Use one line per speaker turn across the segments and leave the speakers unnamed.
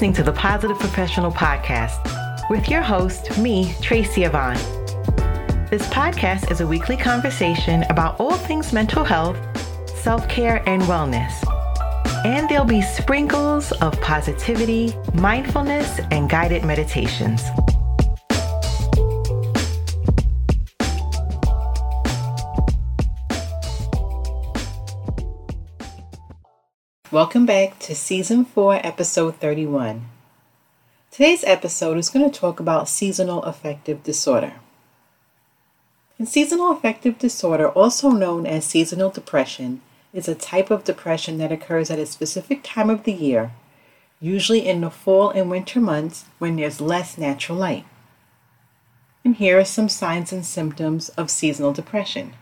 listening to the Positive Professional Podcast with your host, me, Tracy Yvonne. This podcast is a weekly conversation about all things mental health, self care, and wellness. And there'll be sprinkles of positivity, mindfulness, and guided meditations. Welcome back to Season 4, Episode 31. Today's episode is going to talk about seasonal affective disorder. And seasonal affective disorder, also known as seasonal depression, is a type of depression that occurs at a specific time of the year, usually in the fall and winter months when there's less natural light. And here are some signs and symptoms of seasonal depression.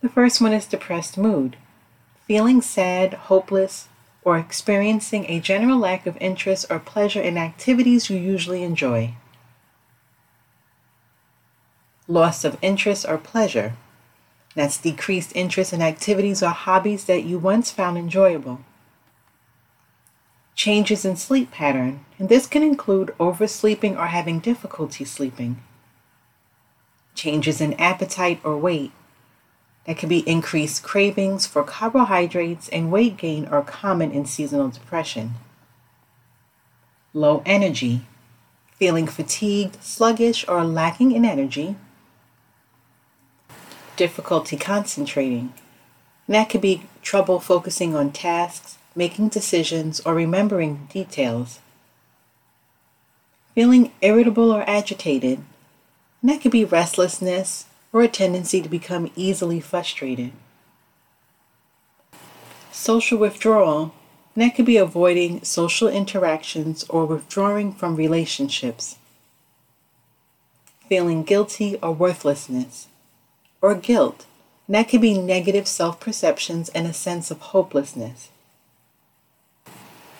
The first one is depressed mood feeling sad, hopeless, or experiencing a general lack of interest or pleasure in activities you usually enjoy. Loss of interest or pleasure. That's decreased interest in activities or hobbies that you once found enjoyable. Changes in sleep pattern, and this can include oversleeping or having difficulty sleeping. Changes in appetite or weight. That could be increased cravings for carbohydrates and weight gain are common in seasonal depression. Low energy, feeling fatigued, sluggish, or lacking in energy. Difficulty concentrating. And that could be trouble focusing on tasks, making decisions, or remembering details. Feeling irritable or agitated. And that could be restlessness, or a tendency to become easily frustrated. Social withdrawal, that could be avoiding social interactions or withdrawing from relationships. Feeling guilty or worthlessness, or guilt, that could be negative self perceptions and a sense of hopelessness.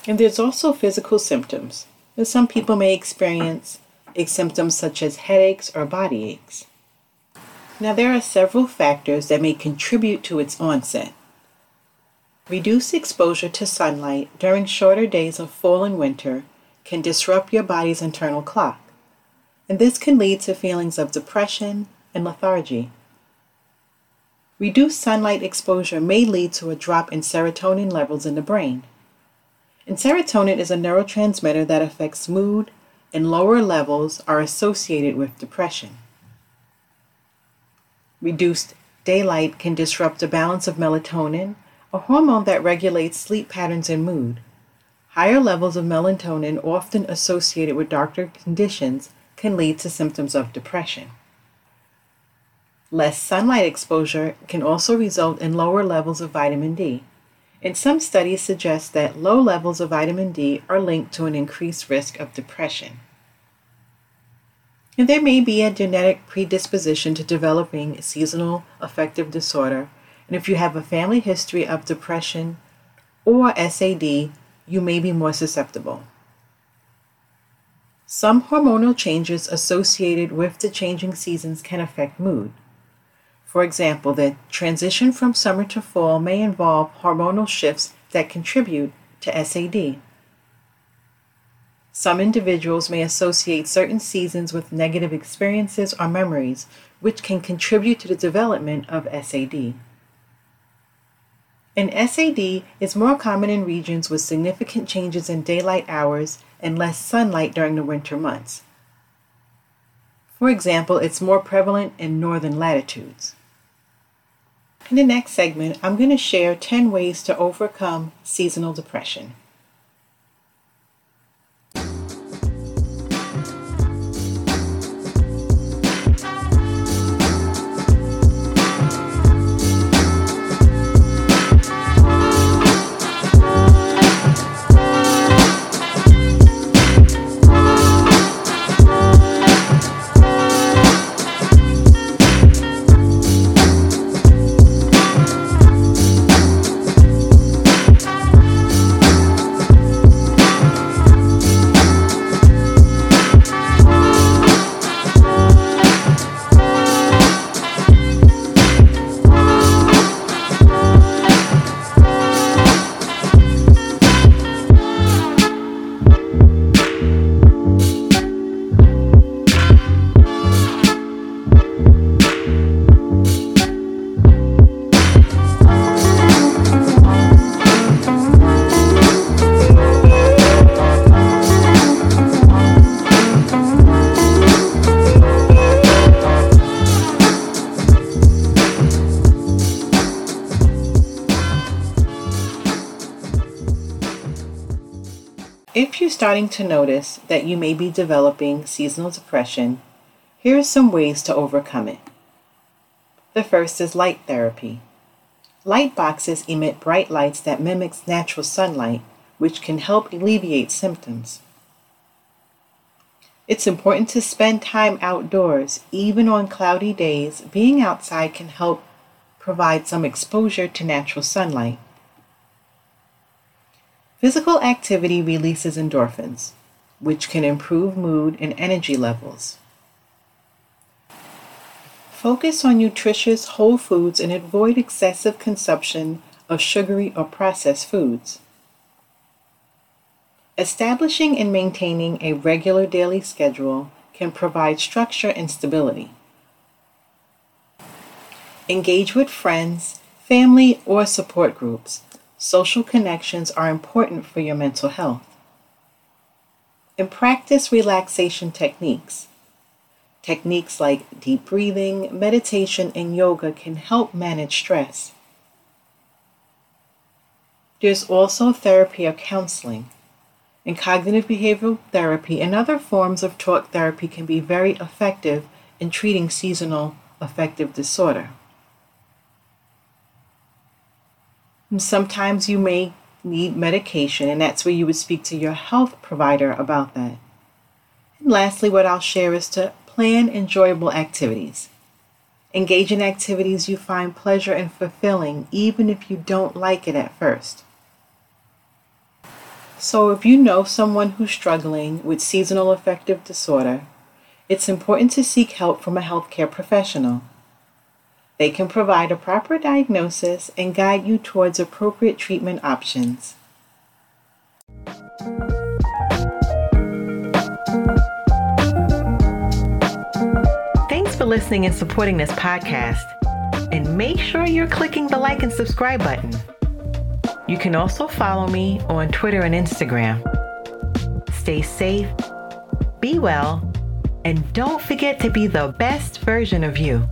And there's also physical symptoms. That some people may experience symptoms such as headaches or body aches. Now, there are several factors that may contribute to its onset. Reduced exposure to sunlight during shorter days of fall and winter can disrupt your body's internal clock, and this can lead to feelings of depression and lethargy. Reduced sunlight exposure may lead to a drop in serotonin levels in the brain. And serotonin is a neurotransmitter that affects mood, and lower levels are associated with depression. Reduced daylight can disrupt the balance of melatonin, a hormone that regulates sleep patterns and mood. Higher levels of melatonin, often associated with darker conditions, can lead to symptoms of depression. Less sunlight exposure can also result in lower levels of vitamin D. And some studies suggest that low levels of vitamin D are linked to an increased risk of depression. And there may be a genetic predisposition to developing seasonal affective disorder. And if you have a family history of depression or SAD, you may be more susceptible. Some hormonal changes associated with the changing seasons can affect mood. For example, the transition from summer to fall may involve hormonal shifts that contribute to SAD. Some individuals may associate certain seasons with negative experiences or memories, which can contribute to the development of SAD. And SAD is more common in regions with significant changes in daylight hours and less sunlight during the winter months. For example, it's more prevalent in northern latitudes. In the next segment, I'm going to share 10 ways to overcome seasonal depression. Starting to notice that you may be developing seasonal depression, here are some ways to overcome it. The first is light therapy. Light boxes emit bright lights that mimics natural sunlight, which can help alleviate symptoms. It's important to spend time outdoors. Even on cloudy days, being outside can help provide some exposure to natural sunlight. Physical activity releases endorphins, which can improve mood and energy levels. Focus on nutritious whole foods and avoid excessive consumption of sugary or processed foods. Establishing and maintaining a regular daily schedule can provide structure and stability. Engage with friends, family, or support groups. Social connections are important for your mental health. And practice relaxation techniques. Techniques like deep breathing, meditation, and yoga can help manage stress. There's also therapy or counseling. And cognitive behavioral therapy and other forms of talk therapy can be very effective in treating seasonal affective disorder. And sometimes you may need medication, and that's where you would speak to your health provider about that. And lastly, what I'll share is to plan enjoyable activities. Engage in activities you find pleasure and fulfilling, even if you don't like it at first. So, if you know someone who's struggling with seasonal affective disorder, it's important to seek help from a healthcare professional. They can provide a proper diagnosis and guide you towards appropriate treatment options. Thanks for listening and supporting this podcast. And make sure you're clicking the like and subscribe button. You can also follow me on Twitter and Instagram. Stay safe, be well, and don't forget to be the best version of you.